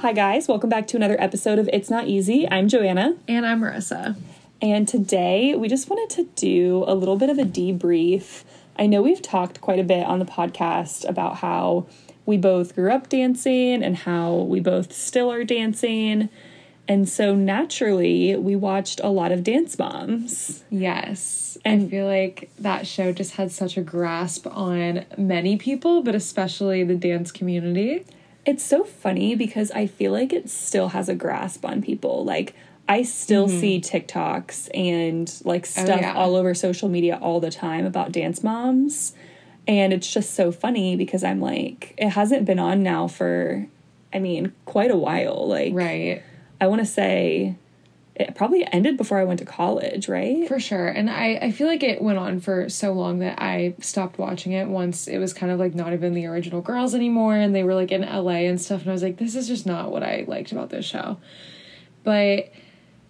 Hi, guys. Welcome back to another episode of It's Not Easy. I'm Joanna. And I'm Marissa. And today we just wanted to do a little bit of a debrief. I know we've talked quite a bit on the podcast about how we both grew up dancing and how we both still are dancing. And so naturally, we watched a lot of Dance Moms. Yes. And I feel like that show just had such a grasp on many people, but especially the dance community. It's so funny because I feel like it still has a grasp on people. Like, I still mm-hmm. see TikToks and like oh, stuff oh, yeah. all over social media all the time about dance moms. And it's just so funny because I'm like, it hasn't been on now for, I mean, quite a while. Like, right. I want to say it probably ended before I went to college, right? For sure. And I, I feel like it went on for so long that I stopped watching it once it was kind of like not even the original girls anymore and they were like in LA and stuff. And I was like, this is just not what I liked about this show. But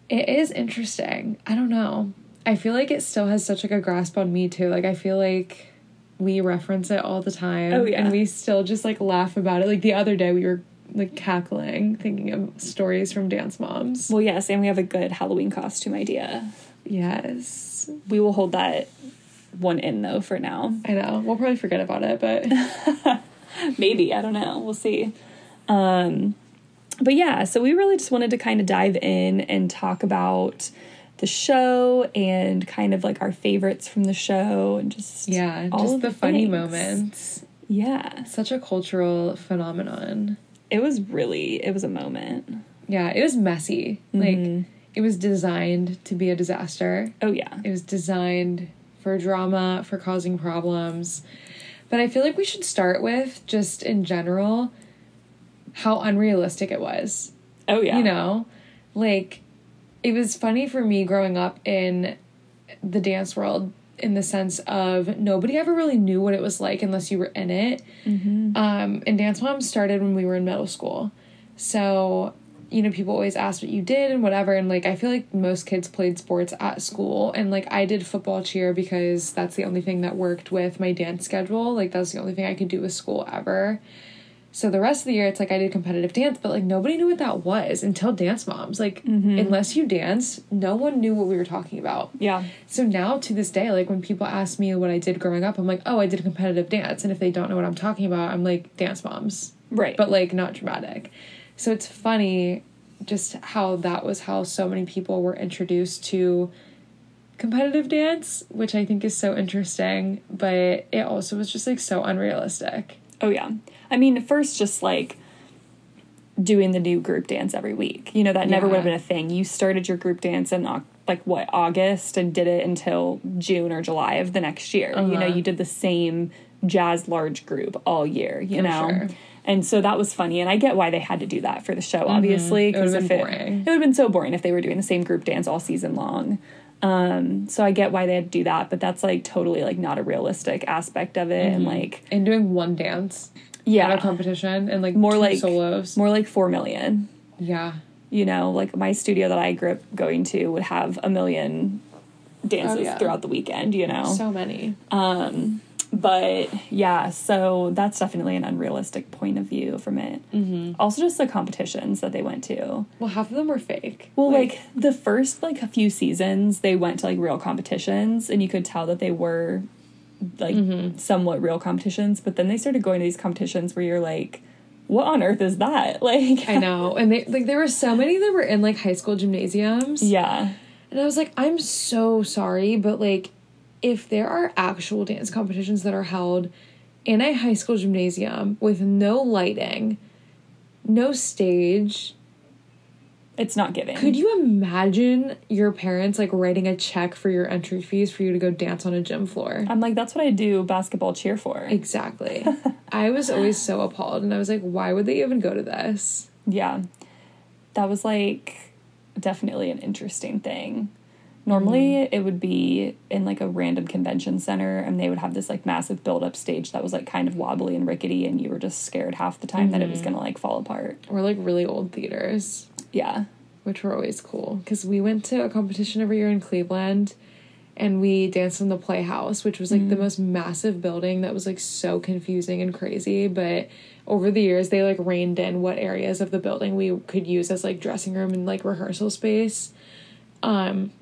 it is interesting. I don't know. I feel like it still has such like a grasp on me too. Like I feel like we reference it all the time. Oh yeah. And we still just like laugh about it. Like the other day we were like cackling thinking of stories from dance moms. Well, yes, and we have a good Halloween costume idea. Yes. We will hold that one in though for now. I know. We'll probably forget about it, but maybe, I don't know. We'll see. Um but yeah, so we really just wanted to kind of dive in and talk about the show and kind of like our favorites from the show and just yeah, just the, the funny moments. Yeah, such a cultural phenomenon it was really it was a moment. Yeah, it was messy. Mm-hmm. Like it was designed to be a disaster. Oh yeah. It was designed for drama, for causing problems. But I feel like we should start with just in general how unrealistic it was. Oh yeah. You know, like it was funny for me growing up in the dance world in the sense of nobody ever really knew what it was like unless you were in it. Mm-hmm. Um, and Dance Mom started when we were in middle school. So, you know, people always asked what you did and whatever. And like, I feel like most kids played sports at school. And like, I did football cheer because that's the only thing that worked with my dance schedule. Like, that's the only thing I could do with school ever. So the rest of the year, it's like I did competitive dance, but like nobody knew what that was until Dance Moms. Like, mm-hmm. unless you dance, no one knew what we were talking about. Yeah. So now to this day, like when people ask me what I did growing up, I'm like, oh, I did competitive dance. And if they don't know what I'm talking about, I'm like, Dance Moms. Right. But like not dramatic. So it's funny just how that was how so many people were introduced to competitive dance, which I think is so interesting, but it also was just like so unrealistic. Oh, yeah. I mean, first, just like doing the new group dance every week. You know, that never yeah. would have been a thing. You started your group dance in like what, August and did it until June or July of the next year. Uh-huh. You know, uh-huh. you did the same jazz large group all year, you for know? Sure. And so that was funny, and I get why they had to do that for the show, mm-hmm. obviously, because if it, boring. it would have been so boring if they were doing the same group dance all season long. Um, so I get why they had to do that, but that's like totally like not a realistic aspect of it, mm-hmm. and like and doing one dance yeah. at a competition and like more like solos. more like four million. Yeah. You know like my studio that i grew up going to would have a million dances oh, yeah. throughout the weekend you know? So many. Um but yeah so that's definitely an unrealistic point of view from it mm-hmm. also just the competitions that they went to well half of them were fake well like, like the first like a few seasons they went to like real competitions and you could tell that they were like mm-hmm. somewhat real competitions, but then they started going to these competitions where you're like, what on earth is that? Like I know. And they like there were so many that were in like high school gymnasiums. Yeah. And I was like, I'm so sorry, but like if there are actual dance competitions that are held in a high school gymnasium with no lighting, no stage, it's not giving. Could you imagine your parents like writing a check for your entry fees for you to go dance on a gym floor? I'm like, that's what I do basketball cheer for. Exactly. I was always so appalled and I was like, why would they even go to this? Yeah. That was like definitely an interesting thing. Normally mm. it would be in like a random convention center and they would have this like massive build up stage that was like kind of wobbly and rickety and you were just scared half the time mm-hmm. that it was mm-hmm. gonna like fall apart. Or like really old theaters. Yeah. Which were always cool. Because we went to a competition every year in Cleveland and we danced in the Playhouse, which was like Mm. the most massive building that was like so confusing and crazy. But over the years, they like reined in what areas of the building we could use as like dressing room and like rehearsal space. Um,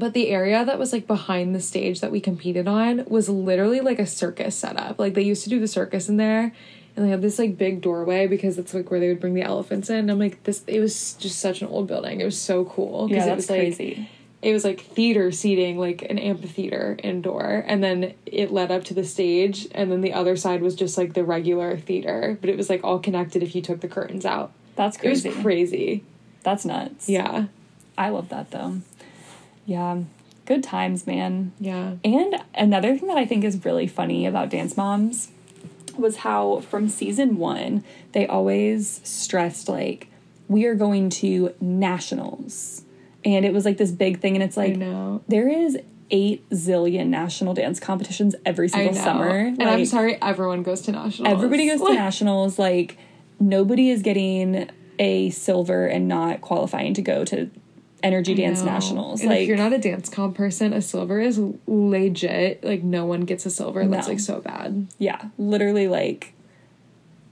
but the area that was like behind the stage that we competed on was literally like a circus setup. Like they used to do the circus in there. And they had this like big doorway because that's like where they would bring the elephants in. And I'm like, this. It was just such an old building. It was so cool Yeah, it was like crazy. it was like theater seating, like an amphitheater indoor, and then it led up to the stage, and then the other side was just like the regular theater, but it was like all connected if you took the curtains out. That's crazy. It was crazy. That's nuts. Yeah, I love that though. Yeah. Good times, man. yeah, And another thing that I think is really funny about Dance Moms was how from season one, they always stressed, like, we are going to nationals. And it was like this big thing. And it's like, know. there is eight zillion national dance competitions every single summer. and I'm sorry, everyone goes to nationals. Everybody goes to nationals. Like, nobody is getting a silver and not qualifying to go to Energy Dance. Nationals. And like, if you're not a dance comp person, a silver is legit. Like no one gets a silver. That's like so bad. Yeah, literally like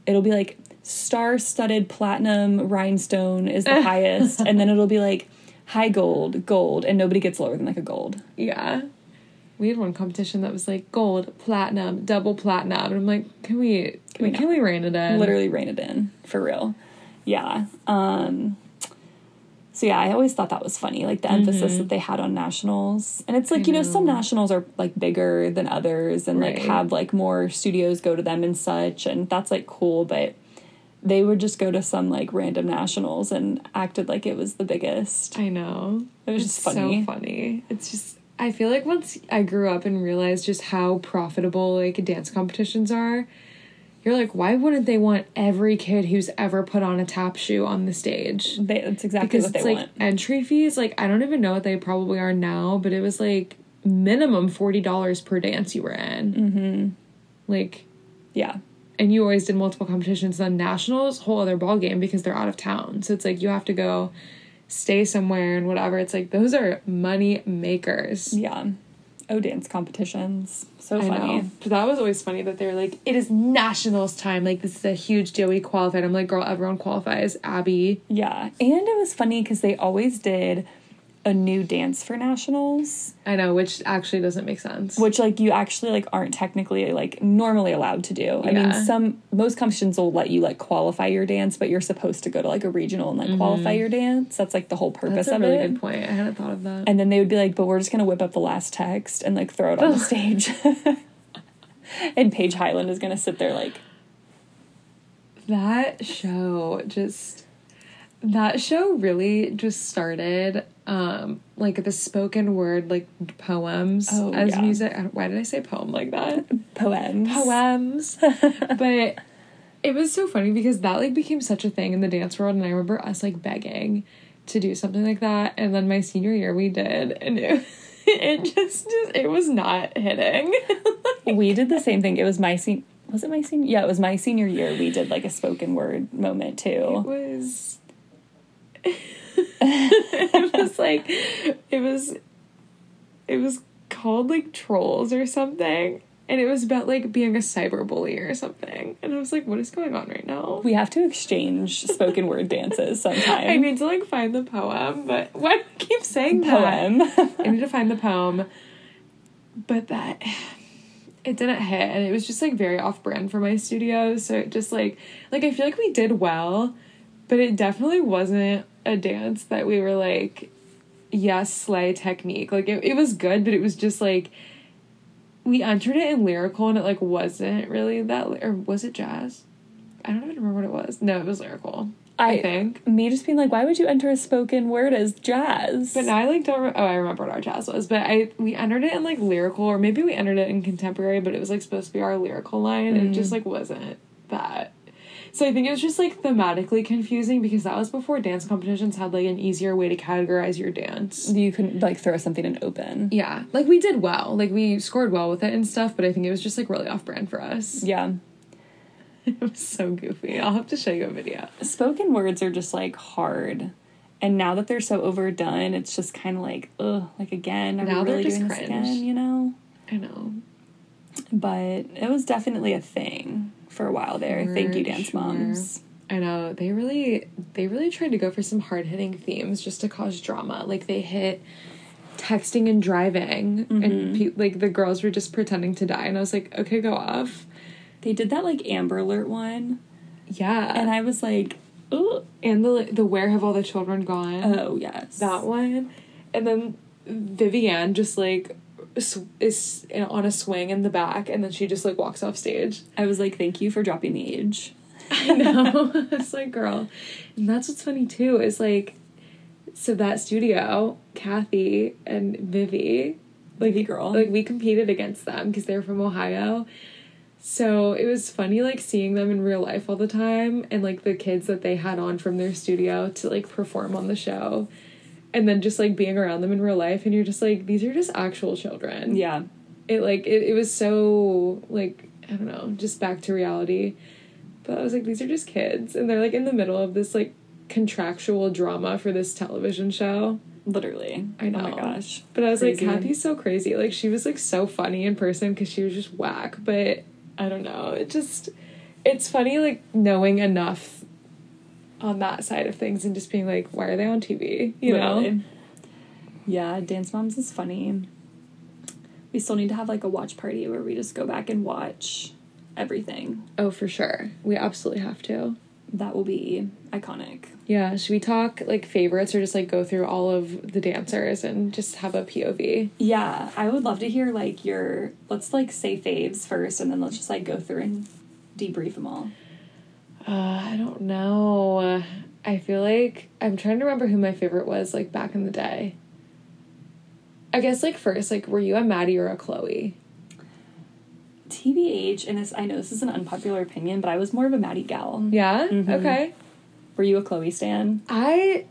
it'll be like star-studded platinum rhinestone is the highest and then it'll be like high gold, gold and nobody gets lower than like a gold. Yeah. We had one competition that was like gold, platinum, double platinum, and I'm like, can we can we we, can we rein it in? Literally rein it in for real. Yeah. Um so yeah, I always thought that was funny, like the emphasis mm-hmm. that they had on nationals. And it's like, you know, some nationals are like bigger than others and like have like more studios go to them and such and that's like cool, but they would just go to some like random nationals and acted like it was the biggest. I know. It was It's just funny. So funny. It's just I feel like once I grew up and realized just how profitable like dance competitions are, you're like, why wouldn't they want every kid who's ever put on a tap shoe on the stage? They, that's exactly Because what they it's like want. entry fees, like I don't even know what they probably are now, but it was like minimum forty dollars per dance you were in. Mm-hmm. Like Yeah. and you always did multiple competitions then nationals whole other ball game because they're out of town so it's like you have to go stay somewhere and whatever it's like those are money makers Yeah. Oh, dance competitions. So I funny. know. But that was always funny that they were like, it is nationals time. Like, this is a huge deal. We qualified. I'm like, girl, everyone qualifies. Abby. Yeah. And it was funny because they always did a new dance for nationals, I know, which actually doesn't make sense. which like you actually like aren't technically like normally allowed to do. I Yeah. mean, some most competitions will let you like qualify your dance, but you're supposed to go to like a regional and like qualify mm-hmm. your dance. That's like the whole purpose That's a of really it. good point. I hadn't thought of that. And then they would be like, but we're just gonna whip up the last text and like throw it on the stage. and Paige Hyland is gonna sit there like, that show just that show really just started um like the spoken word like poems Oh, as yeah. music why did i say poem like that poems. poems but it was so funny because that like became such a thing in the dance world and i remember us like begging to do something like that and then my senior year we did and it, it just, just it was not hitting we did the same thing. It was my sen- was it my senior? Yeah, it was my senior year. We did like a spoken word moment too. it was it was like it was it was called like trolls or something and it was about like being a cyberbully or something and i was like what is going on right now We have to exchange spoken word dances sometime. i need to like find the poem but why do I keep saying that poem. i need to find the poem but that it didn't hit and it was just like very off brand for my studio so it just like like i feel like we did well but it definitely wasn't a dance that we were like yes slay technique like it, it was good but it was just like we entered it in lyrical and it like wasn't really that or was it jazz i don't even remember what it was no it was lyrical i, I- think Me just being like, why would you enter a spoken word as jazz? but now I like don't. Re- oh, I remember what our jazz was. But I we entered it in like lyrical, or maybe we entered it in contemporary. But it was like supposed to be our lyrical line, and it mm. just like wasn't that. So I think it was just like thematically confusing because that was before dance competitions had like an easier way to categorize your dance. you couldn't like throw something in open. Yeah, like we did well, like we scored well with it and stuff. But I think it was just like really off brand for us. Yeah. It was so goofy. I'll have to show you a video. Spoken words are just like hard. And now that they're so overdone, it's just kind of like, ugh, like again, are Now we they're really just doing this cringe. again? You know. I know. But it was definitely a thing for a while there. Thank you, dance sure. moms. I know they really they really tried to go for some hard hitting themes just to cause drama. Like they hit texting and driving, and mm-hmm. pe- like the girls were just pretending to die, and I was like, okay, go off. They did that like Amber Alert one, Yeah, and I was like, oh, and the the where have all the children gone? oh yes, that one, and then Vivian just like is on a swing in the back, and then she just like walks off stage. I was like, thank you for dropping the age. I know. it's like, girl. And that's what's funny too, is like, so that studio, Kathy and Vivi, like, Vivi girl. like we competed against them because they're from Ohio. So it was funny, like, seeing them in real life all the time and, like, the kids that they had on from their studio to, like, perform on the show. And then just, like, being around them in real life. And you're just like, these are just actual children Yeah, it like it, it was so like i don't know just back to reality but i was like these are just kids and they're like in the middle of this like contractual drama for this television show literally. I know. Oh my gosh. but i was Crazy. like kathy's so crazy like she was like so funny in person because she was just whack but i don't know it just it's funny like knowing enough on that side of things and just being like why are they on tv you know Yeah, Dance Moms is funny. We still need to have like a watch party where we just go back and watch everything. oh for sure we absolutely have to That will be iconic. Yeah, should we talk like favorites or just like go through all of the dancers and just have a POV? Yeah, I would love to hear like your let's like say faves first and then let's just like go through and debrief them all. Uh, I don't know. I feel like I'm trying to remember who my favorite was like back in the day. I guess like first, like were you a Maddie or a Chloe? TBH, and this, I know this is an unpopular opinion, but I was more of a Maddie gal. Yeah. Mhm. Okay. Were you a Chloe stan? I.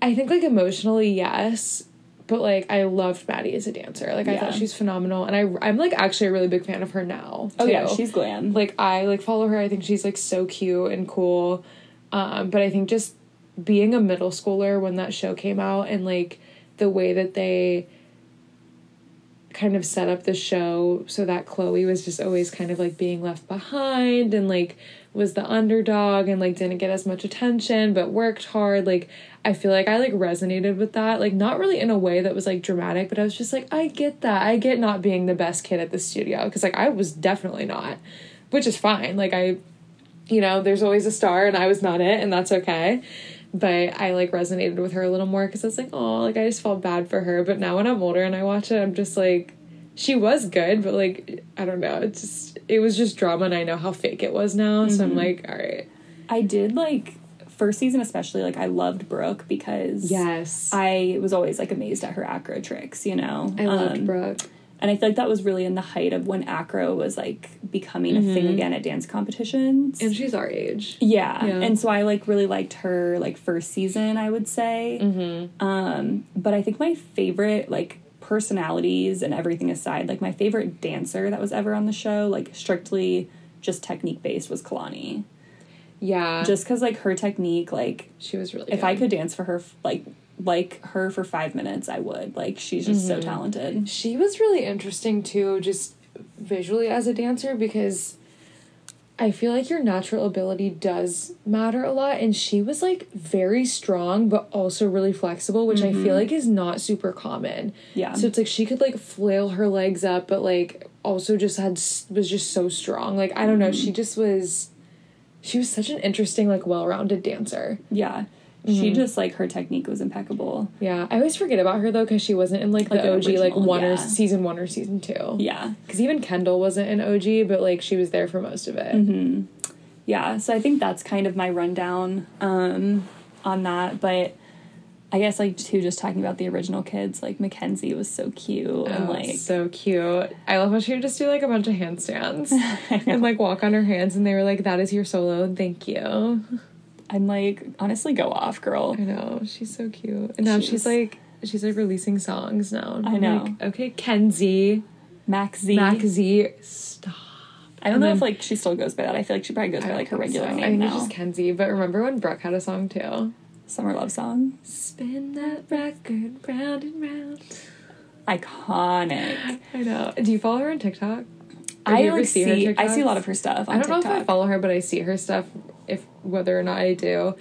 I think like emotionally yes, but like I loved Maddie as a dancer. Like I Yeah. thought she's phenomenal, and I I'm like actually a really big fan of her now. Oh yeah, she's glam. like I like follow her. I think she's like so cute and cool. Um, but I think just being a middle schooler when that show came out and like the way that they kind of set up the show so that Chloe was just always kind of like being left behind and like was the underdog and like didn't get as much attention but worked hard. Like I feel like I like resonated with that. Like not really in a way that was like dramatic but I was just like I get that. I get not being the best kid at the studio because like I was definitely not which is fine. Like I you know there's always a star and I was not it and that's okay. But I like resonated with her a little more because I was like, oh, like I just felt bad for her. But now when I'm older and I watch it, I'm just like, she was good, but like I don't know, it's just it was just drama, and I know how fake it was now. So I'm like, all right, I did like first season especially like I loved Brooke because yes, I was always like amazed at her acro tricks, you know. I loved Um, Brooke. And I feel like that was really in the height of when acro was like becoming a thing again at dance competitions. Mm-hmm. And she's our age. yeah. Yeah. And so I like really liked her like first season, I would say. Mm-hmm. Um, but I think my favorite like personalities and everything aside, like my favorite dancer that was ever on the show, like strictly just technique based was Kalani. Yeah, Just cuz like her technique like she was really. if good. I could dance for her like like her for 5 minutes, I would. Like she's just so mm-hmm. talented. She was really interesting too, just visually as a dancer, because I feel like your natural ability does matter a lot. And she was like very strong, but also really flexible, which I feel mm-hmm. like is not super common. Yeah. So it's like she could like flail her legs up, but like also just had was just so strong. Like I don't know, mm-hmm. she just was. She was such an interesting, like, well-rounded dancer. Yeah. She just like her technique was impeccable. Yeah, I always forget about her though because she wasn't in like the Like, OG like original, one or season one or season two. Yeah. Because even Kendall wasn't an OG, but like she was there for most of it. Yeah, so I think that's kind of my rundown um on that, but I guess like too just talking about the original kids, like Mackenzie was so cute and Oh, like so cute. I love how she would just do like a bunch of handstands and like walk on her hands, and they were like, "That is your solo, thank you." I'm like honestly go off, girl. I know she's so cute, and now She's- she's like she's like releasing songs now. I know. Like, okay, Kenzie, Max Z. Mack Z, stop. I don't and know then- if like she still goes by that. I feel like she probably goes by like her I don't think regular so. name I think now. it's just Kenzie. But remember when Brooke had a song too? Summer love song. Spin that record round and round. Iconic. I know. Do you follow her on TikTok? Or I like see, her I see a lot of her stuff on I don't know if I follow her, but I see her stuff if whether or not I do.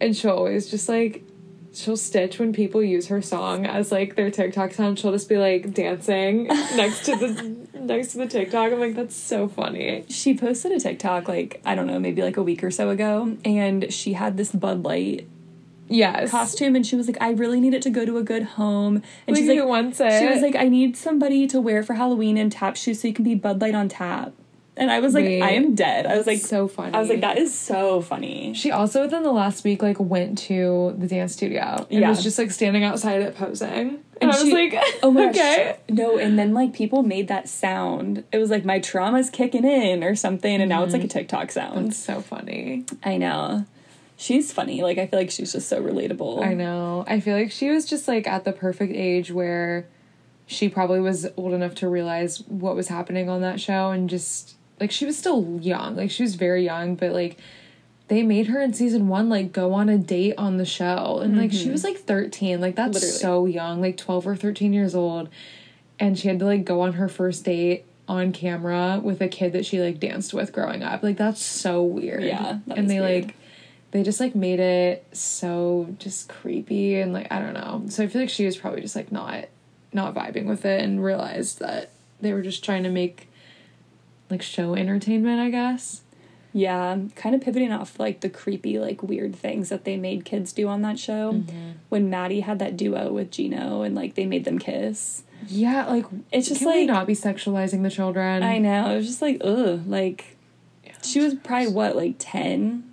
And she'll always just like she'll stitch when people use her song as like their TikTok sound. She'll just be like dancing next to the next to the TikTok. I'm like, that's so funny. she posted a TikTok like I don't know, maybe like a week or so ago, and she had this Bud Light Yes. costume, and she was like, "I really need it to go to a good home." And Like, she's like, wants it. she was like, "I need somebody to wear for Halloween and tap shoes so you can be Bud Light on tap." And I was like, Wait. "I am dead." I was like, so funny. I was like, "That is so funny." She also within the last week like went to the dance studio and Yeah. was just like standing outside it posing. And, And I was like, Oh my okay. gosh. No, and then like people made that sound. It was like my trauma's kicking in or something, and now it's like a mm-hmm. TikTok sound. That's so funny. I know. She's funny. Like I feel like she's just so relatable. I know. I feel like she was just like at the perfect age where she probably was old enough to realize what was happening on that show and just like she was still young. Like she was very young, but like they made her in season one like go on a date on the show and like she mm-hmm. was like 13 like that's Literally. so young like 12 or 13 years old and she had to like go on her first date on camera with a kid that she like danced with growing up like that's so weird Yeah, and they weird. like they just like made it so just creepy and like I don't know. So I feel like she was probably just like not not vibing with it and realized that they were just trying to make like show entertainment, I guess. Yeah, kind of pivoting off like the creepy, like weird things that they made kids do on that show. Mm-hmm. When Maddie had that duo with Gino and like they made them kiss. Yeah, like It's just like not be sexualizing the children? I know. It was just like ugh. Like she was probably what like ten,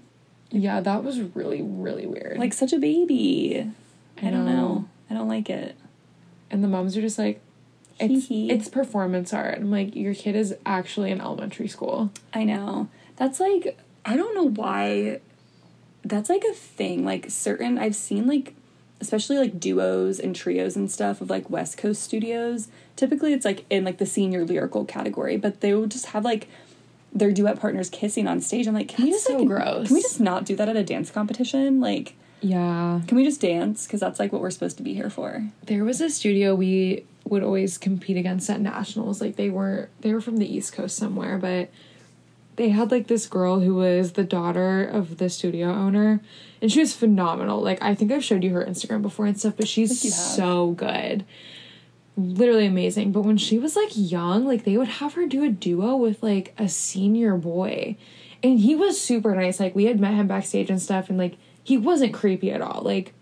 Yeah, that was really really weird. like such a baby. I, I don't know. know. I don't like it. and the moms are just like it's it's performance art. I'm like your kid is actually in elementary school. I know. That's like I don't know why that's like a thing. Like certain I've seen like especially like duos and trios and stuff of like West Coast studios. Typically it's like in like the senior lyrical category, but they will just have like their duet partners kissing on stage. I'm like, can we just so like, gross. Can we just not do that at a dance competition? Like, Yeah. can we just dance? Because that's like what we're supposed to be here for. there was a studio we would always compete against at nationals. Like they were they were from the east coast somewhere but they had like this girl who was the daughter of the studio owner and she was phenomenal. Like i think i've showed you her instagram before and stuff but she's so good. Literally amazing. But when she was like young like they would have her do a duo with like a senior boy. And he was super nice. Like we had met him backstage and stuff and like he wasn't creepy at all. Like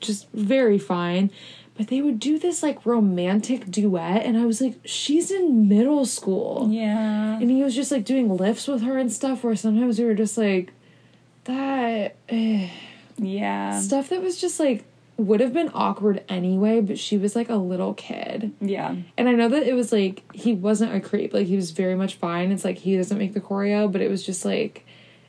just very fine. But they would do this like romantic duet, and I was like, she's in middle school. Yeah. And he was just like doing lifts with her and stuff, where sometimes we were just like, that eh. Yeah. stuff that was just like would have been awkward anyway, but she was like a little kid. Yeah. And I know that it was like he wasn't a creep, like he was very much fine. It's like he doesn't make the choreo, but it was just like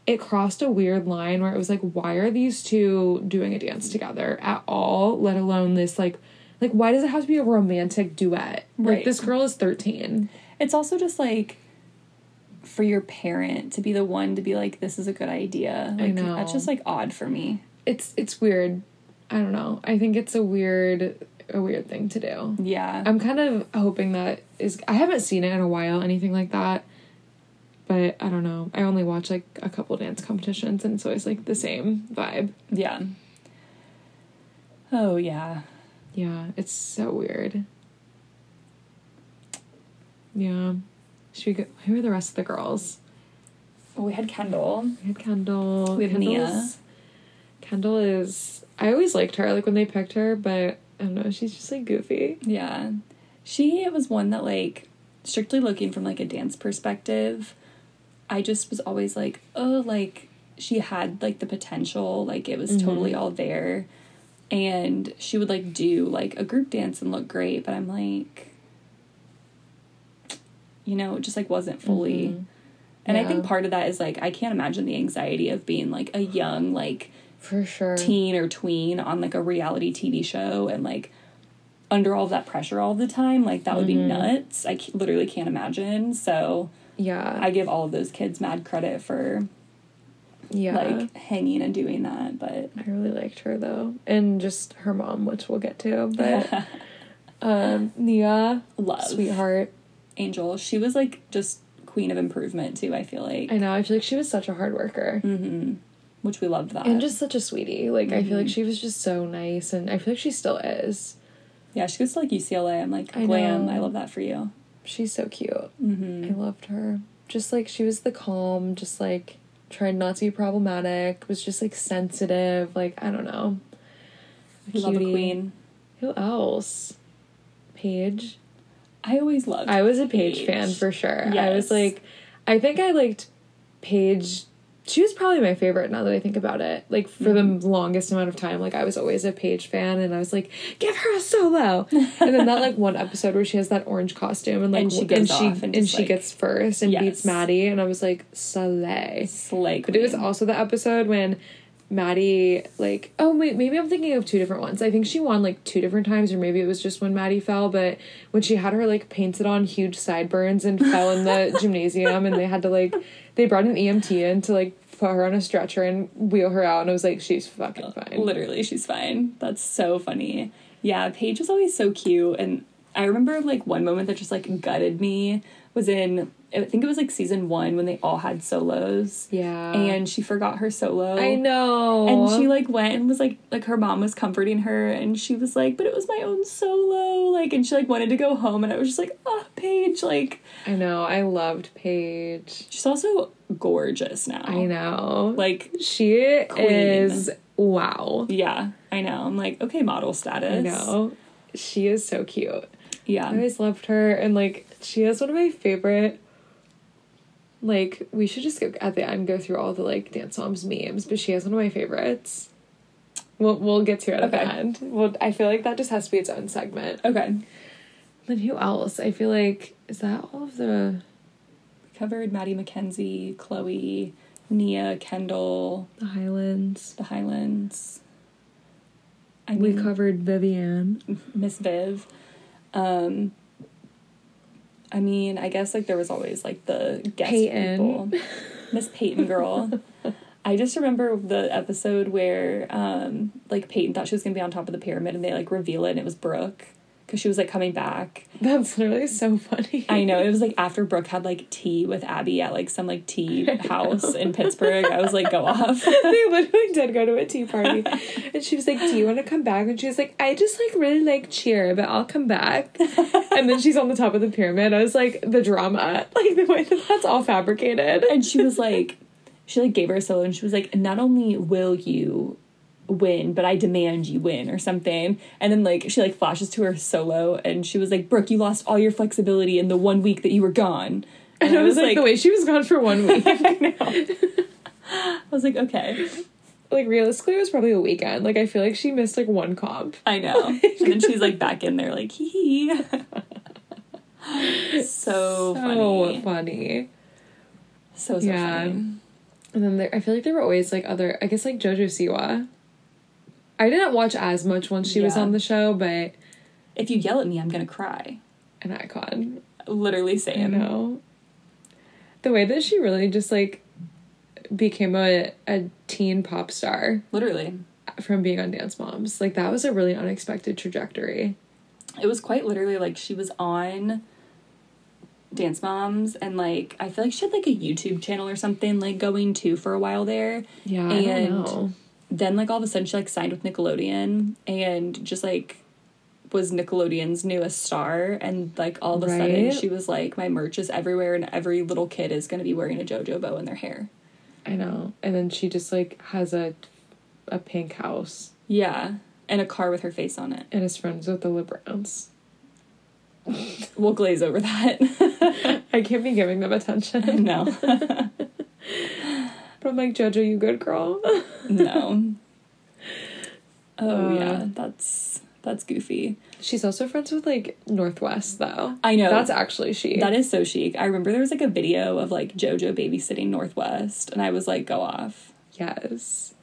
it crossed a weird line where it was like, why are these two doing a dance together at all? Let alone this like like why does it have to be a romantic duet? Like this girl is thirteen. It's also just like for your parent to be the one to be like, this is a good idea. I Like know. that's just like odd for me. It's it's weird. I don't know. I think it's a weird a weird thing to do. Yeah. I'm kind of hoping that is I haven't seen it in a while, anything like that. But I don't know. I only watch like a couple dance competitions and so it's always like the same vibe. yeah. Oh yeah. Yeah, it's so weird. Yeah. Should we go who are the rest of the girls? Well, we had Kendall. We had Kendall. We have Kendall's- Kendall is I always liked her, like when they picked her, but I don't know, she's just like goofy. Yeah. She was one that like strictly looking from like a dance perspective, I just was always like, oh, like she had like the potential, like it was mm-hmm. totally all there. And she would like do like a group dance and look great, but I'm like you know, it just like wasn't fully mm-hmm. and I think part of that is like I can't imagine the anxiety of being like a young like For sure. teen or tween on like a reality TV show and like under all of that pressure all the time, like that would be mm-hmm. nuts. I c- literally can't imagine. So Yeah. I give all of those kids mad credit for Yeah. like hanging and doing that. But I really liked her though. And just her mom, which we'll get to. But um Nia, love sweetheart. Angel. She was like just queen of improvement too. I feel like, I know, I feel like she was such a hard worker. hmm which we loved that. And just such a sweetie. Like I feel like Mhm. she was just so nice and I feel like she still is. yeah, she goes to like UCLA. I'm like glam. know. I love that for you. She's so cute. hmm I loved her. Just like she was the calm, just like tried not to be problematic, was just like sensitive, like I don't know. A love a cutie. queen. Who else? Paige. I always loved. I was a Paige, Paige. fan for sure. I was like I think I liked Paige she was probably my favorite now that I think about it. Like for Mm-hmm. the longest amount of time, like I was always a Paige fan, and I was like, "Give her a solo." and then that like one episode where she has that orange costume, and like And she and off she and and she like- gets first and beats Maddie, and I was like, "Slay." Slay. But it was also the episode when Maddie like oh wait maybe I'm thinking of two different ones. I think she won like two different times or maybe it was just when Maddie fell, but when she had her like painted on huge sideburns and fell in the gymnasium and they had to like they brought an EMT in to like put her on a stretcher and wheel her out and I was like she's fucking fine. Literally, she's fine. That's so funny. Yeah, Paige was always so cute, and I remember like one moment that just like gutted me was in I think it was like season one when they all had solos, Yeah. and she forgot her solo. I know. And she like went and was like like her mom was comforting her and she was like, but it was my own solo, like and she like wanted to go home and I was just like, oh Paige, like I know. I loved Paige. she's also gorgeous now. I know. Like she Queen. is wow. yeah, I know. I'm like, okay, model status. I know. She is so cute. Yeah. I always loved her, and like she is one of my favorite. Like we should just go at the end go through all the like dance moms memes, but she has one of my favorites. We'll we'll get to it at the Okay. end. Well, I feel like that just has to be its own segment. Okay. Then who else? I feel like is that all of the covered Maddie Mackenzie, Chloe, Nia, Kendall, the Hylands? the Hylands. I we covered Vivian. Miss Viv. Um, I mean, I guess like there was always like the guest Peyton. people. Miss Peyton girl. I just remember the episode where um like Peyton thought she was gonna be on top of the pyramid and they like reveal it and it was Brooke because she was like coming back. That's literally so funny. I know it was like after Brooke had like tea with Abby at like some like tea house in Pittsburgh. I was like, go off. they literally did go to a tea party. And she was like, Do you want to come back? And she was like, I just like really like cheer, but I'll come back. and then she's on the top of the pyramid. I was like, the drama. Like the way that that's all fabricated. and she was like she like gave her a solo and she was like not only will you win but i demand you win or something and then like she like flashes to her solo and she was like brooke you lost all your flexibility in the one week that you were gone And I was like, the way she was gone for one week. i was like okay like realistically it was probably a weekend. Like I feel like she missed like one comp. i know and then she's like back in there like hee hee so, So funny funny. so so Yeah. funny And then there I feel like there were always like other I guess like Jojo Siwa. I didn't watch as much once she was on the show, but if you yell at me i'm gonna cry an icon. literally I same know. The way that she really just like became a, a teen pop star literally from being on Dance Moms. Like that was a really unexpected trajectory. it was quite literally like she was on Dance Moms and like I feel like she had like a YouTube channel or something like going too for a while there. Yeah, I And-. Then like all of a sudden she like signed with Nickelodeon and just like was Nickelodeon's newest star and like all of a sudden she was like my merch is everywhere and every little kid is going to be wearing a JoJo bow in their hair. I know. And then she just like has a a pink house Yeah, and a car with her face on it. and is friends with the LaBrants. We'll glaze over that. I can't be giving them attention. no. But I'm like, Jojo, you good girl? No. Oh Uh, yeah, that's that's goofy. She's also friends with like North West though. I know. That's actually she. That is so chic. I remember there was like a video of like JoJo babysitting North West, and I was like, go off. yes.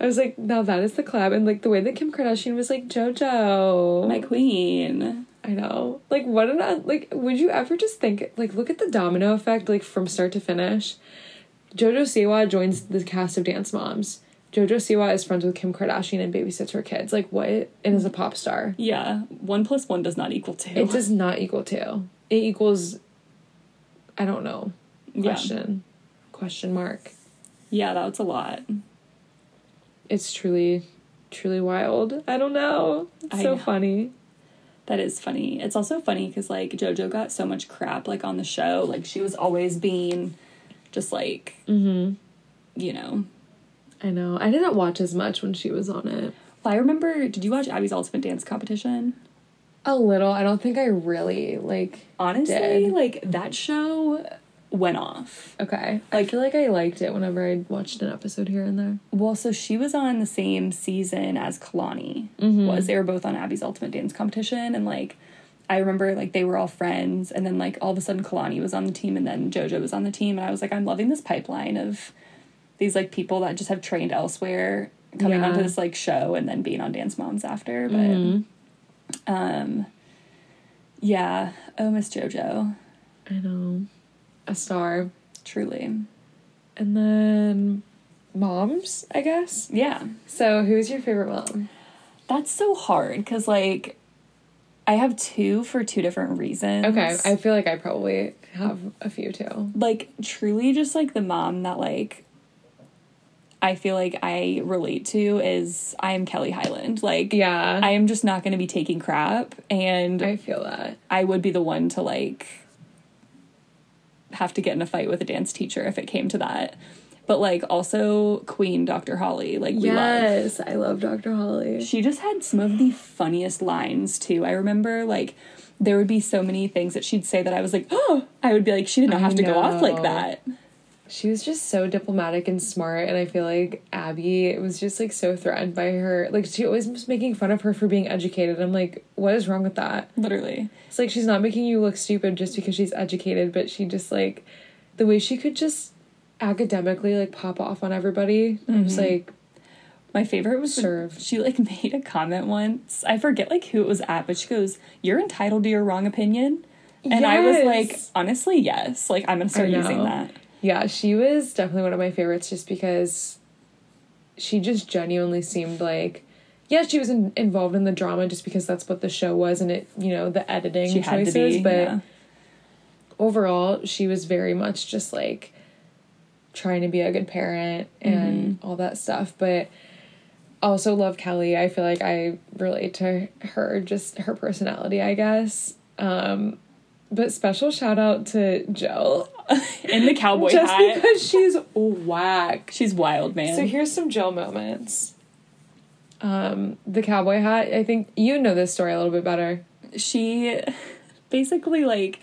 I was like, now that is the collab, and like the way that Kim Kardashian was like, JoJo, My queen. I know. Like, what an like. Would you ever just think like, look at the domino effect, like from start to finish. Jojo Siwa joins the cast of Dance Moms. Jojo Siwa is friends with Kim Kardashian and babysits her kids. Like what? And is a pop star. Yeah, one plus one does not equal two. It does not equal two. It equals. I don't know. Yeah. Question. Question mark. Yeah, that's a lot. It's truly, truly wild. I don't know. It's I so know. funny. That is funny. It's also funny because like JoJo got so much crap like on the show. Like she was always being just like Mm-hmm. you know. I know. I didn't watch as much when she was on it. Well, I remember. Did you watch Abby's Ultimate Dance Competition? A little. I don't think I really like. Honestly, Did. like that show went off. Okay. I feel like I liked it whenever I watched an episode here and there. Well, so she was on the same season as Kalani Mhm. was. They were both on Abby's Ultimate Dance Competition, and like I remember like they were all friends, and then like all of a sudden Kalani was on the team, and then JoJo was on the team, and I was like, I'm loving this pipeline of these like people that just have trained elsewhere coming Yeah. onto this like show and then being on Dance Moms after. But Mhm. um, yeah, oh Miss JoJo, I know. A star. truly, And then moms, I guess. yeah. So who's your favorite mom? That's so hard because like I have two for two different reasons. Okay. I feel like I probably have a few too. like truly just like the mom that like I feel like I relate to is I am Kelly Hyland. Like Yeah. I am just not going to be taking crap and I I, feel that. I would be the one to like have to get in a fight with a dance teacher if it came to that. But like also Queen Dr. Holly, like we love. yes. I love Dr. Holly. She just had some of the funniest lines too. I remember like there would be so many things that she'd say that I was like, oh, I would be like, she did not have to go off like that. She was just so diplomatic and smart, and I feel like Abby was just like so threatened by her. Like she always was making fun of her for being educated. I'm like, what is wrong with that? Literally. It's like she's not making you look stupid just because she's educated, but she just like the way she could just academically like pop off on everybody. I was mm-hmm. like, My favorite was when Serve. she like made a comment once. I forget like who it was at, but she goes, "You're entitled to your wrong opinion." And I was like, honestly, yes. Like I'm gonna start using that. yeah, she was definitely one of my favorites just because she just genuinely seemed like. Yeah, she was in, involved in the drama just because that's what the show was, and it, you know, the editing She choices. be. but yeah. overall, she was very much just like trying to be a good parent and Mm-hmm. all that stuff. But also love Kelly. I feel like I relate to her, just her personality, I guess. Um, but special shout out to Jill. in the cowboy just hat. because she's whack. She's wild, man. So here's some Jill moments. Um, the cowboy hat, I think you know this story a little bit better. she basically like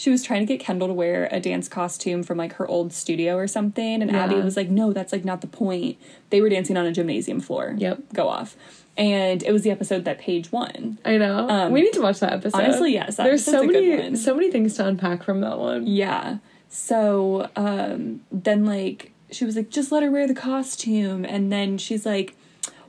she was trying to get Kendall to wear a dance costume from like her old studio or something and Abby was like no that's like not the point they were dancing on a gymnasium floor Yep. go off and it was the episode that Paige won I know. Um, we need to watch that episode. honestly, yes, There's so episode's a good many so many things to unpack from that one. yeah so um then like she was like just let her wear the costume and then she's like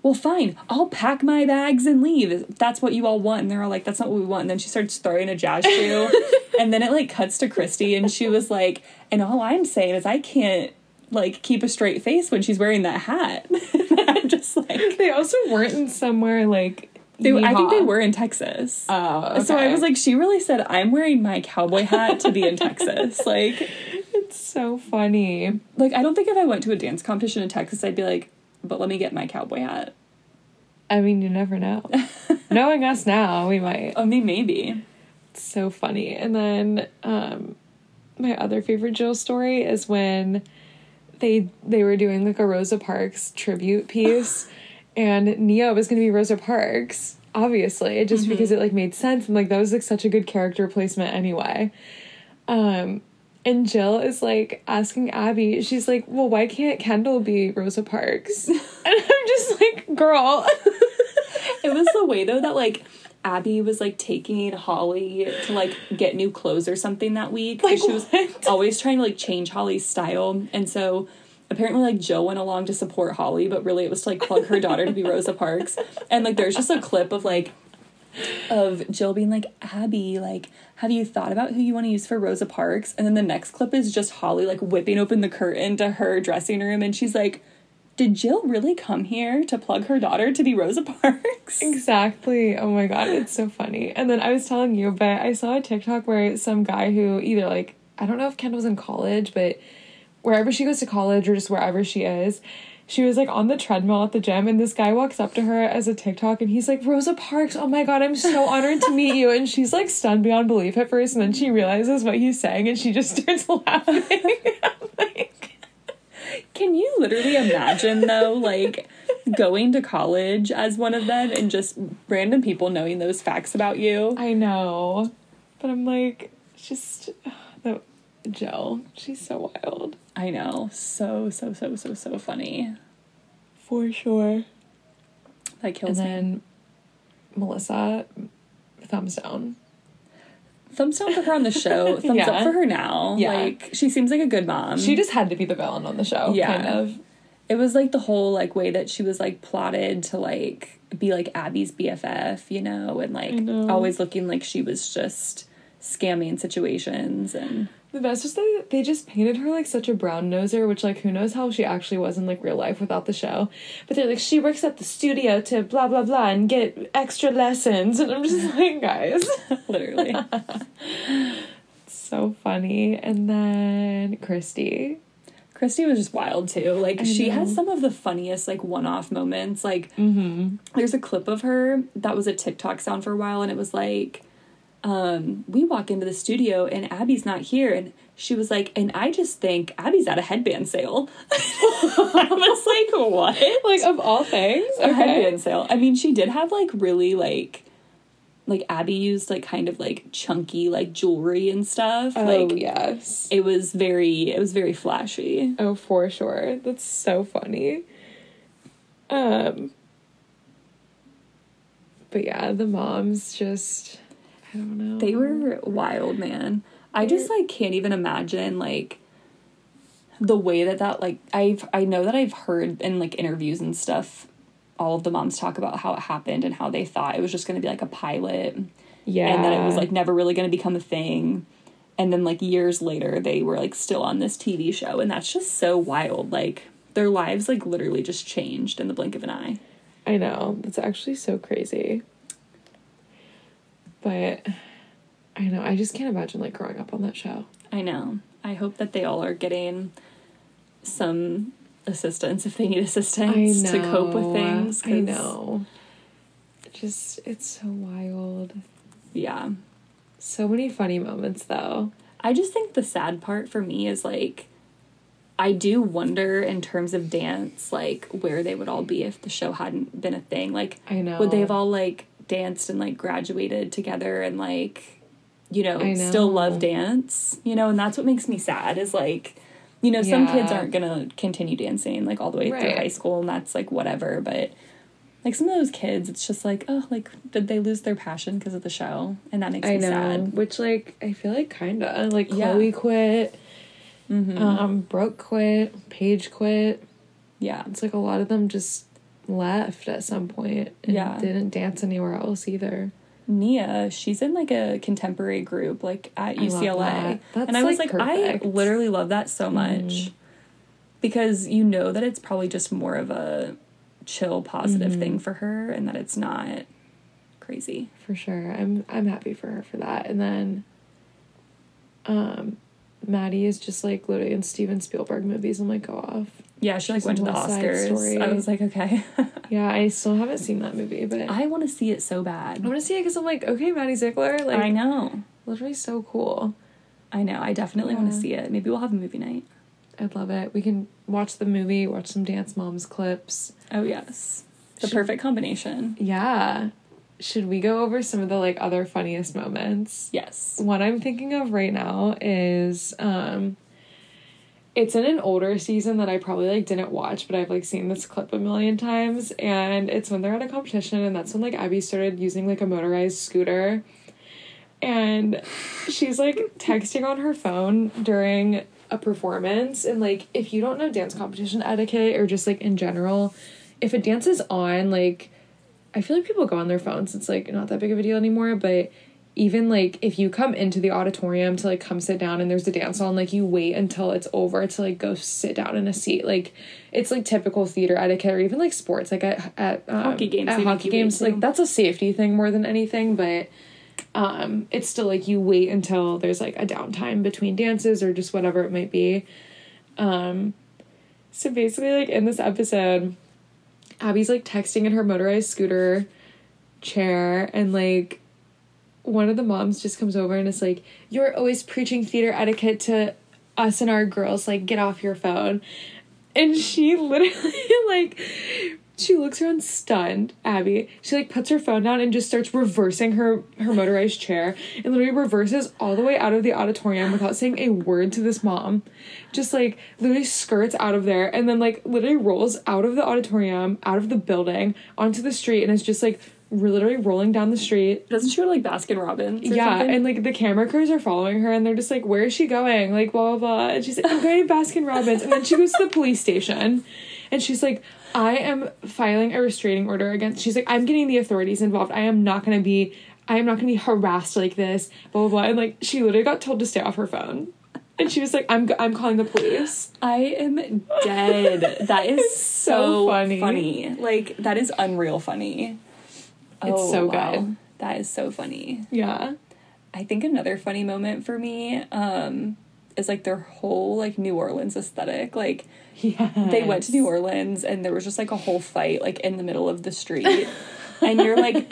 well fine i'll pack my bags and leave. If that's what you all want. And they're all like that's not what we want. And then she starts throwing a jazz shoe. And then it like cuts to christy and she was like and all i'm saying is i can't like keep a straight face when she's wearing that hat. I'm just like They also weren't in somewhere like they, i think they were in texas. Oh, okay. so i was like she really said i'm wearing my cowboy hat to be in texas. Like it's so funny. like I don't think if I went to a dance competition in Texas, I'd be like, but let me get my cowboy hat. I mean, you never know. Knowing us now, we might. I mean, maybe. It's so funny. And then um my other favorite Jill story is when they they were doing like a Rosa Parks tribute piece and Nia was gonna be Rosa Parks, obviously, just because it like made sense and like that was like such a good character placement anyway. Um and Jill is like asking Abby, she's like, Well, why can't Kendall be Rosa Parks? and I'm just like, girl. It was the way though that like Abby was like taking Holly to like get new clothes or something that week. Like, she was what? always trying to like change Holly's style. And so apparently like Jill went along to support Holly, but really it was to like plug her daughter to be Rosa Parks. And like there's just a clip of like of Jill being like, Abby, like, have you thought about who you want to use for Rosa Parks? And then the next clip is just Holly like whipping open the curtain to her dressing room and she's like, Did Jill really come here to plug her daughter to be Rosa Parks? Exactly. Oh my god, it's so funny. And then I was telling you, but I saw a TikTok where some guy who either like I don't know if Kendall's in college, but wherever she goes to college or just wherever she is, she was like on the treadmill at the gym and this guy walks up to her as a TikTok and he's like, Rosa Parks, oh my god, I'm so honored to meet you. And she's like stunned beyond belief at first, and then she realizes what he's saying and she just starts laughing. like, Can you literally imagine though, like going to college as one of them and just random people knowing those facts about you? I know. But I'm like, just the Jill, she's so wild. I know. So, so, so, so, so funny. For sure. That And kills me. then Melissa, thumbs down. Thumbs down for her on the show. Thumbs Yeah. up for her now. Yeah. Like she seems like a good mom. She just had to be the villain on the show, Yeah. kind of. it was like the whole like way that she was like plotted to like be like Abby's BFF, you know, and like know. always looking like she was just scamming situations and The best is that they just painted her like such a brown noser, which like who knows how she actually was in like real life without the show. But they're like, she works at the studio to blah blah blah and get extra lessons. And I'm just like, guys. literally. so funny. And then Christi. Christi was just wild too. Like I she know. has some of the funniest like one-off moments. Like Mm-hmm. there's a clip of her that was a TikTok sound for a while, and it was like, um, we walk into the studio and Abby's not here, and she was like, and I just think Abby's at a headband sale. I was like, what? Like of all things. a headband sale. I mean, she did have like really like. Like Abby used like kind of like chunky like jewelry and stuff. Oh like yes. it was very it was very flashy. Oh, for sure. That's so funny. Um But yeah, the moms just I don't know. They were wild, man. I just like can't even imagine like the way that that like I've I know that I've heard in like interviews and stuff all of the moms talk about how it happened and how they thought it was just going to be like a pilot yeah. and that it was like never really going to become a thing. And then like years later they were like still on this TV show and that's just so wild. Like their lives like literally just changed in the blink of an eye. I know. That's actually so crazy. But I know, I just can't imagine like growing up on that show. I know. I hope that they all are getting some assistance if they need assistance to cope with things. I know. Just it's so wild. Yeah. So many funny moments though. I just think the sad part for me is like, I do wonder in terms of dance, like where they would all be if the show hadn't been a thing. Like, I know. would they have all like danced and like graduated together and like, you know, I still love dance? You know, and that's what makes me sad is like, you know, some kids aren't gonna continue dancing like all the way through high school, and that's like whatever. But like some of those kids, it's just like, oh, like did they lose their passion because of the show? And that makes I me know. sad. Which like I feel like kinda. Like Yeah. Chloe quit. Mm-hmm. Um, Brooke quit. Paige quit. yeah. It's like a lot of them just left at some point and Yeah. didn't dance anywhere else either. Nia, she's in like a contemporary group like at I UCLA. that. And I was like, like, I. Mm-hmm. literally love that so much. Because you know that it's probably just more of a chill positive Mm-hmm. thing for her and that it's not crazy. For sure. I'm I'm happy for her for that. And then um Maddie is just like literally in Steven Spielberg movies. I'm like, go off. Yeah, she like went to the West Side Oscars. Story. I was like, okay. Yeah, I still haven't seen that movie, but I, want to see it so bad. I want to see it because I'm like, okay, Maddie Ziegler, like I know. literally so cool. I know. I definitely want to see it. Maybe we'll have a movie night. I'd love it. We can watch the movie, watch some Dance Moms clips. Oh yes. The Should- perfect combination. Yeah. Should we go over some of the like other funniest moments? Yes. What I'm thinking of right now is um it's in an older season that I probably like didn't watch, but I've like seen this clip a million times and it's when they're at a competition and that's when like Abby started using like a motorized scooter and she's like texting on her phone during a performance and like if you don't know dance competition etiquette or just like in general, if a dance is on like I feel like people go on their phones. It's like not that big of a deal anymore, but even like if you come into the auditorium to like come sit down and there's a dance on, like you wait until it's over to like go sit down in a seat. Like it's like typical theater etiquette or even like sports, like at, at um, Hockey games, At hockey games, like that's a safety thing more than anything, but um it's still like you wait until there's like a downtime between dances or just whatever it might be. Um so basically like in this episode Abby's like texting in her motorized scooter chair and like one of the moms just comes over and is like, You're always preaching theater etiquette to us and our girls, like, get off your phone. And she literally, like, she looks around stunned, Abby. She, like, puts her phone down and just starts reversing her, her motorized chair and literally reverses all the way out of the auditorium without saying a word to this mom. Just, like, literally skirts out of there and then, like, literally rolls out of the auditorium, out of the building, onto the street and is just, like, literally rolling down the street Doesn't she go to like Baskin Robbins? Yeah, something? and like the camera crews are following her and they're just like, Where is she going? Like blah blah blah. And she's like, I'm going to Baskin Robbins. And then she goes to the police station and she's like, I am filing a restraining order against she's like, I'm getting the authorities involved. I am not gonna be I am not gonna be harassed like this, blah blah blah. And like she literally got told to stay off her phone. And she was like, I'm I'm calling the police. I am dead. That is so so, funny. funny. Like that is unreal funny. It's so good. That is so funny. Yeah. I think another funny moment for me um is like their whole like New Orleans aesthetic. Like Yeah. they went to New Orleans and there was just like a whole fight like in the middle of the street. and you're like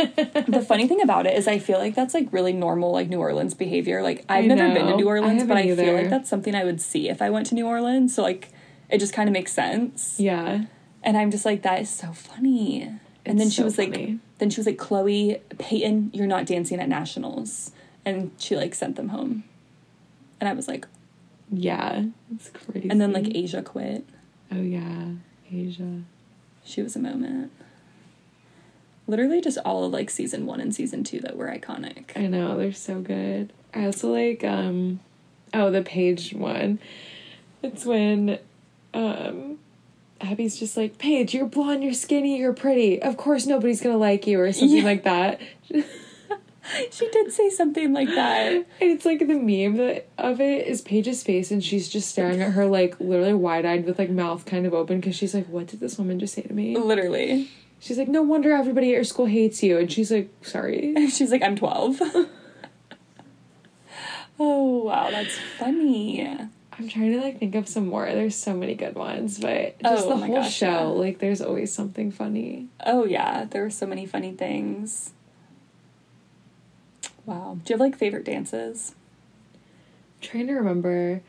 the funny thing about it is I feel like that's like really normal like New Orleans behavior. Like I've I never been to know. New I Orleans, but I feel like that's something I would see if I went to New Orleans. So like it just kind of makes sense. Yeah. And I'm just like, that is so funny. and then she so was like, funny. Then she was like, Chloe, Payton, you're not dancing at nationals. And she like sent them home. And I was like, Yeah. It's crazy. and then like Asia quit. Oh yeah. Asia. She was a moment. Literally just all of like season one and season two that were iconic. I know, they're so good. I also like um oh the page one. It's when um Abby's just like, Paige, you're blonde, you're skinny, you're pretty. Of course nobody's gonna like you or something Yeah. like that. She did say something like that. And it's like the meme that, of it is Paige's face and she's just staring at her like literally wide eyed with like mouth kind of open because she's like, What did this woman just say to me? Literally. She's like, No wonder everybody at your school hates you and she's like, Sorry. She's like, I'm 12. oh, wow, that's funny. I'm trying to like think of some more. There's so many good ones, but just Oh the whole gosh, show, yeah. like there's always something funny. Oh yeah, there were so many funny things. Wow. Do you have like favorite dances? I'm trying to remember.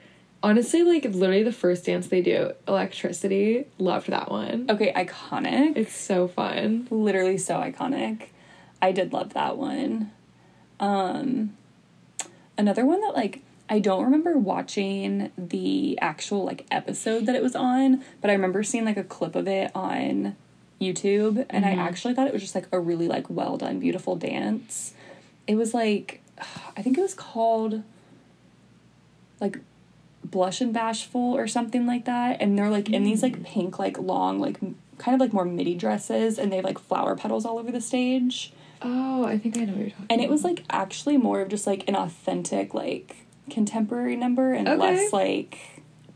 Honestly, like literally the first dance they do, Electricity, loved that one. Okay, iconic. It's so fun. Literally so iconic. I did love that one. Um another one that like I don't remember watching the actual like episode that it was on, but I remember seeing like a clip of it on YouTube and I mm-hmm. actually thought it was just like a really like well done beautiful dance. It was like I think it was called like blush and bashful or something like that and they're like in these like mm. pink like long like kind of like more midi dresses and they have like flower petals all over the stage Oh, I think I know what you're talking. and it was like actually more of just like an authentic like contemporary number and Okay. less like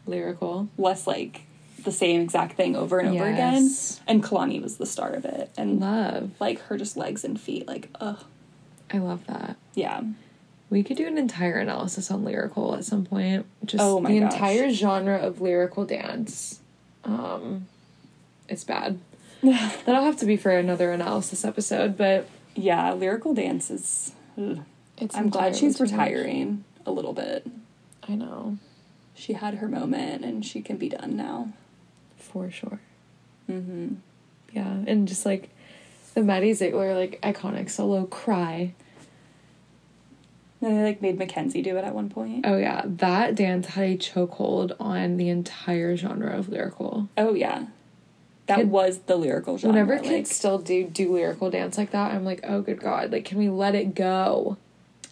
lyrical. less like the same exact thing over and over again and Kalani was the star of it and Love. like her just legs and feet like ugh I love that. yeah We could do an entire analysis on lyrical at some point. Just Oh the gosh. entire genre of lyrical dance. Um, it's bad. That'll have to be for another analysis episode, but yeah lyrical dance is ugh. it's I'm glad she's retiring a little bit I know, she had her moment and she can be done now for sure. mm-hmm. Yeah, and just like the Maddie Ziegler like iconic solo cry. and they like made Mackenzie do it at one point Oh yeah, that dance had a chokehold on the entire genre of lyrical. oh yeah that Kid- was the lyrical genre Whenever like, kids still do do lyrical dance like that, I'm like, oh good god, like can we let it go?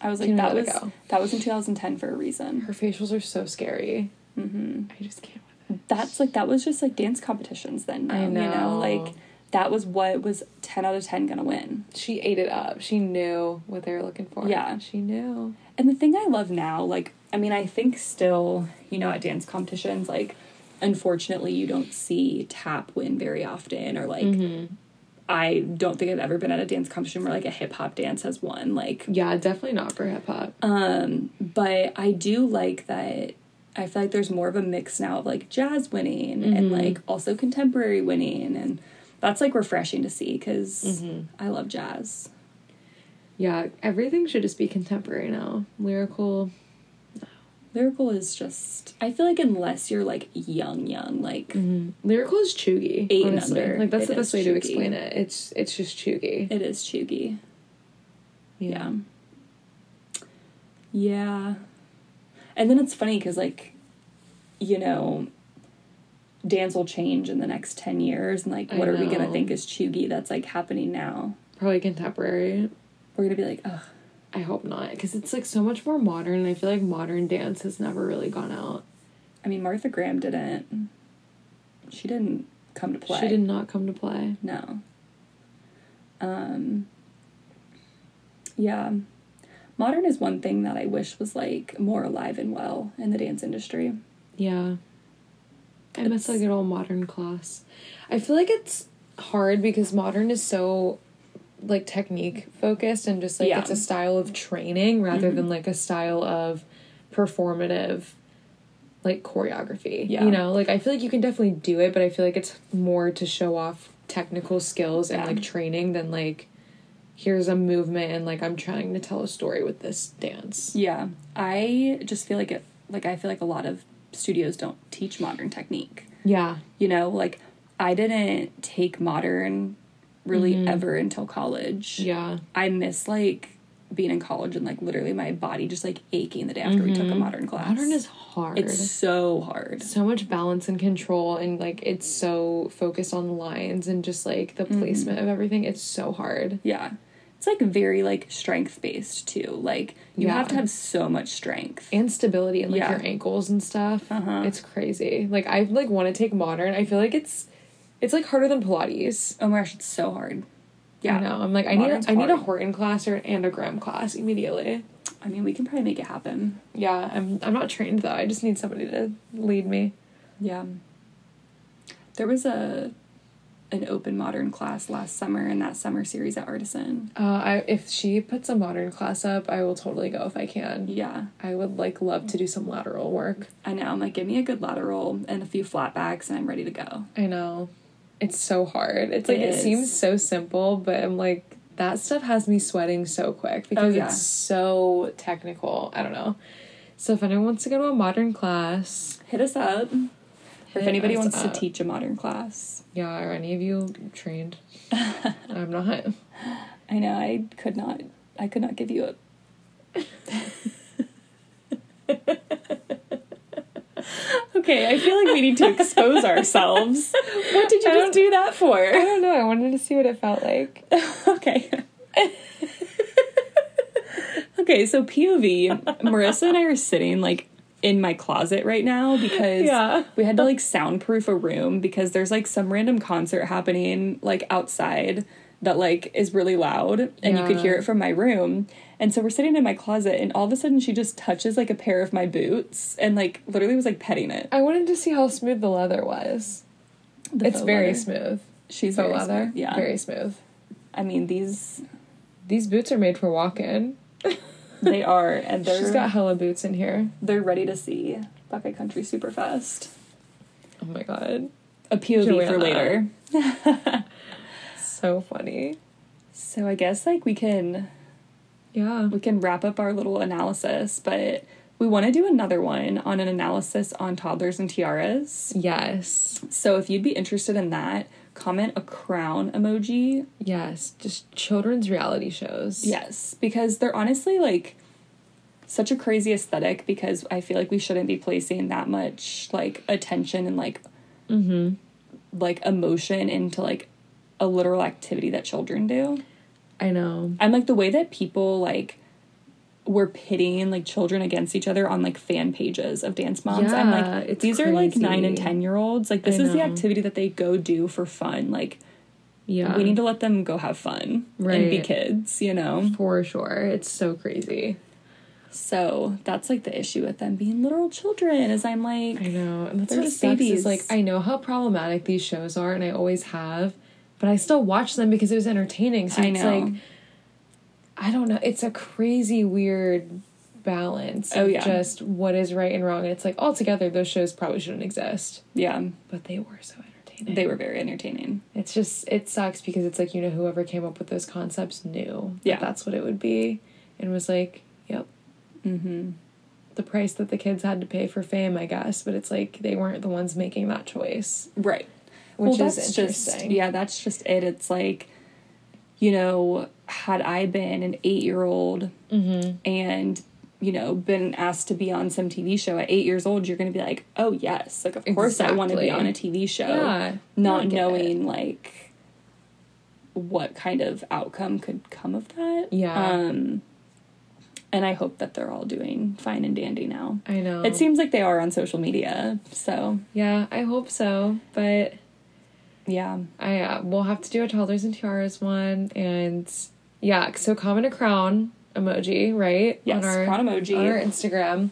I was like that was go? that was in 2010 for a reason Her facials are so scary. mm-hmm. I just can't that's like that was just like dance competitions then now, I you know know. like that was what was 10 out of 10 gonna win. She ate it up. She knew what they were looking for. Yeah. She knew. And the thing I love now, like, I mean, I think still, you know, at dance competitions, like, unfortunately, you don't see tap win very often, or like, I don't think I've ever been at a dance competition where like a hip hop dance has won. Like, Yeah, definitely not for hip hop. um, but I do like that. I feel like there's more of a mix now of like jazz winning and like also contemporary winning, and that's like refreshing to see because I love jazz. yeah, everything should just be contemporary now. Lyrical. Lyrical is just I feel like unless you're like young, young, like mm-hmm. Lyrical is chuggy. Eight and under. Like that's the best way to explain it. It's it's just chuggy. it is chuggy. Yeah. Yeah. And then it's funny because, like, you know, dance will change in the next 10 years. And, like, I what are we going to think is chuggy that's, like, happening now? Probably contemporary. We're going to be like, ugh. I hope not, because it's like so much more modern. and I feel like modern dance has never really gone out. I mean, Martha Graham didn't. She didn't come to play. She did not come to play. No. Um, yeah. Modern is one thing that I wish was, like, more alive and well in the dance industry. Yeah. I miss like an old modern class. I feel like it's hard because modern is so like technique focused and just like Yeah. it's a style of training rather mm-hmm. than like a style of performative like choreography. Yeah. You know, like I feel like you can definitely do it, but I feel like it's more to show off technical skills and Yeah. like training than like here's a movement and like I'm trying to tell a story with this dance. Yeah, I just feel like it. Like I feel like a lot of studios don't teach modern technique. Yeah. You know, like I didn't take modern really mm-hmm. ever until college. Yeah. I miss like being in college and like literally my body just like aching the day after we took a mm-hmm. modern class. Modern is hard. it's so hard. so much balance and control and like it's so focused on lines and just like the mm-hmm. placement of everything it's so hard Yeah. It's like very like strength based too. Like you Yeah. have to have so much strength. and stability and like Yeah. your ankles and stuff Uh-huh. it's crazy like i like want to take modern i feel like it's it's like harder than pilates Oh my gosh, it's so hard. yeah Yeah. no i'm like i need Modern's i need a hard. Horton class or an a class immediately I mean, we can probably make it happen. yeah i'm i'm not trained though i just need somebody to lead me Yeah. There was a an open modern class last summer in that summer series at Artisan. uh i if she puts a modern class up i will totally go if i can Yeah, i would like love to do some lateral work I know. I'm like, give me a good lateral and a few flat backs, and I'm ready to go. I know. It's so hard. It's like It it, seems so simple, but I'm like that stuff has me sweating so quick oh, because Oh, yeah. it's so technical. I don't know. So if anyone wants to go to a modern class, Hit us up. Or if anybody wants up. to teach a modern class. yeah, are any of you trained? I'm not. I know I could not. I could not give you a. okay, I feel like we need to expose ourselves. What did you I just don't- that for? I don't know. I wanted to see what it felt like. okay. okay, so POV, Marissa and I are sitting like in my closet right now because Yeah. we had to like soundproof a room because there's like some random concert happening like outside that like is really loud and you could hear it from my room. And so we're sitting in my closet and all of a sudden she just touches like a pair of my boots and like literally was like petting it. I wanted to see how smooth the leather was. The it's very leather. smooth. She's Faux very leather. smooth. Yeah. Very smooth. I mean these These boots are made for walking. they are and they're She's got hella boots in here. they're ready to see Buckeye Country super fast. Oh my god. A POV for later. So funny. So I guess like we can Yeah. we can wrap up our little analysis, but we want to do another one on an analysis on toddlers and tiaras. Yes. So if you'd be interested in that, comment a crown emoji. Yes. Just children's reality shows. Yes, because they're honestly like such a crazy aesthetic because I feel like we shouldn't be placing that much like attention and like Mm-hmm. like emotion into like a literal activity that children do. I know. And like the way that people like were pitting like children against each other on like fan pages of dance moms. I'm Yeah, like it's these are like nine and ten year olds. Like this I is the activity that they go do for fun. Like Yeah. We need to let them go have fun and be kids, you know? For sure. It's so crazy. So that's like the issue with them being literal children, is I'm like, I know. And that's what babies. is like I know how problematic these shows are and I always have, but I still watched them because it was entertaining. So I it's know. like I don't know. It's a crazy weird balance Oh, of yeah. just what is right and wrong. And it's like altogether those shows probably shouldn't exist. yeah, But they were so entertaining. they were very entertaining. It's just it sucks because it's like you know whoever came up with those concepts knew that that's what it would be, and was like, yep, Mm-hmm. the price that the kids had to pay for fame, I guess. But it's like they weren't the ones making that choice, Right. Which well, is interesting. just yeah, that's just it. It's like, you know, had I been an eight year old Mm-hmm. and you know been asked to be on some TV show at eight years old, you're going to be like, oh yes, like of course I want to be on a TV show, Yeah, not knowing like what kind of outcome could come of that. Yeah. Um, and I hope that they're all doing fine and dandy now. I know. It seems like they are on social media, so yeah, I hope so. But yeah. I uh, we'll have to do a toddlers and tiaras one, and yeah, so comment a crown emoji right Yes, crown emoji. on our Instagram,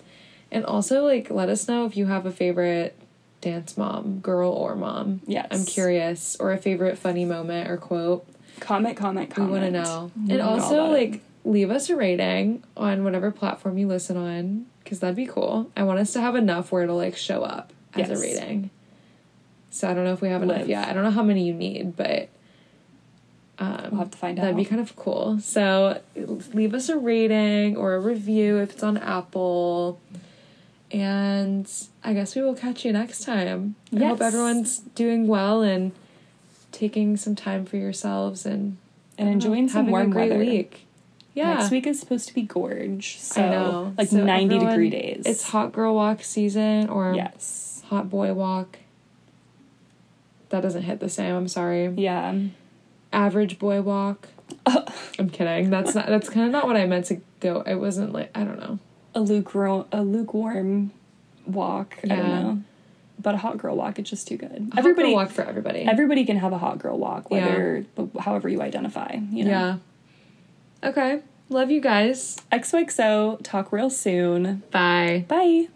and also like let us know if you have a favorite dance mom, girl or mom. Yes. I'm curious, or a favorite funny moment or quote. Comment, comment, comment. We want to know, We and also it. like leave us a rating on whatever platform you listen on, because that'd be cool. I want us to have enough where it'll like show up as Yes. a rating. So I don't know if we have enough yet. I don't know how many you need, but um, We'll have to find out. that'd be kind of cool. So leave us a rating or a review if it's on Apple. And I guess we will catch you next time. I hope everyone's doing well and taking some time for yourselves and and don't know, enjoying some warm a great weather. week. Yeah, Next week is supposed to be gorge. So I know. like So 90 everyone- degree days. It's hot girl walk season or Yes. hot boy walk. That doesn't hit the same. I'm sorry. Yeah. Average boy walk. I'm kidding. That's not. That's kind of not what I meant to go. It wasn't like I don't know. A lukewarm a lukewarm walk. I don't know. But a hot girl walk it's just too good. Everybody everybody walk for everybody. everybody can have a hot girl walk whether however you identify, you know. Yeah. Okay. Love you guys. XOXO talk real soon. Bye. Bye.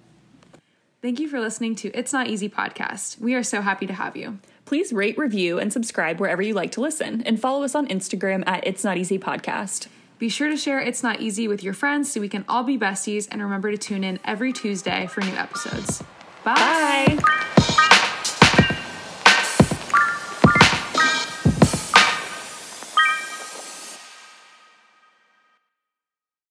Thank you for listening to It's Not Easy podcast. We are so happy to have you. Please rate, review, and subscribe wherever you like to listen, and follow us on Instagram at It's Not Easy Podcast. Be sure to share It's Not Easy with your friends so we can all be besties and remember to tune in every Tuesday for new episodes. Bye. Bye.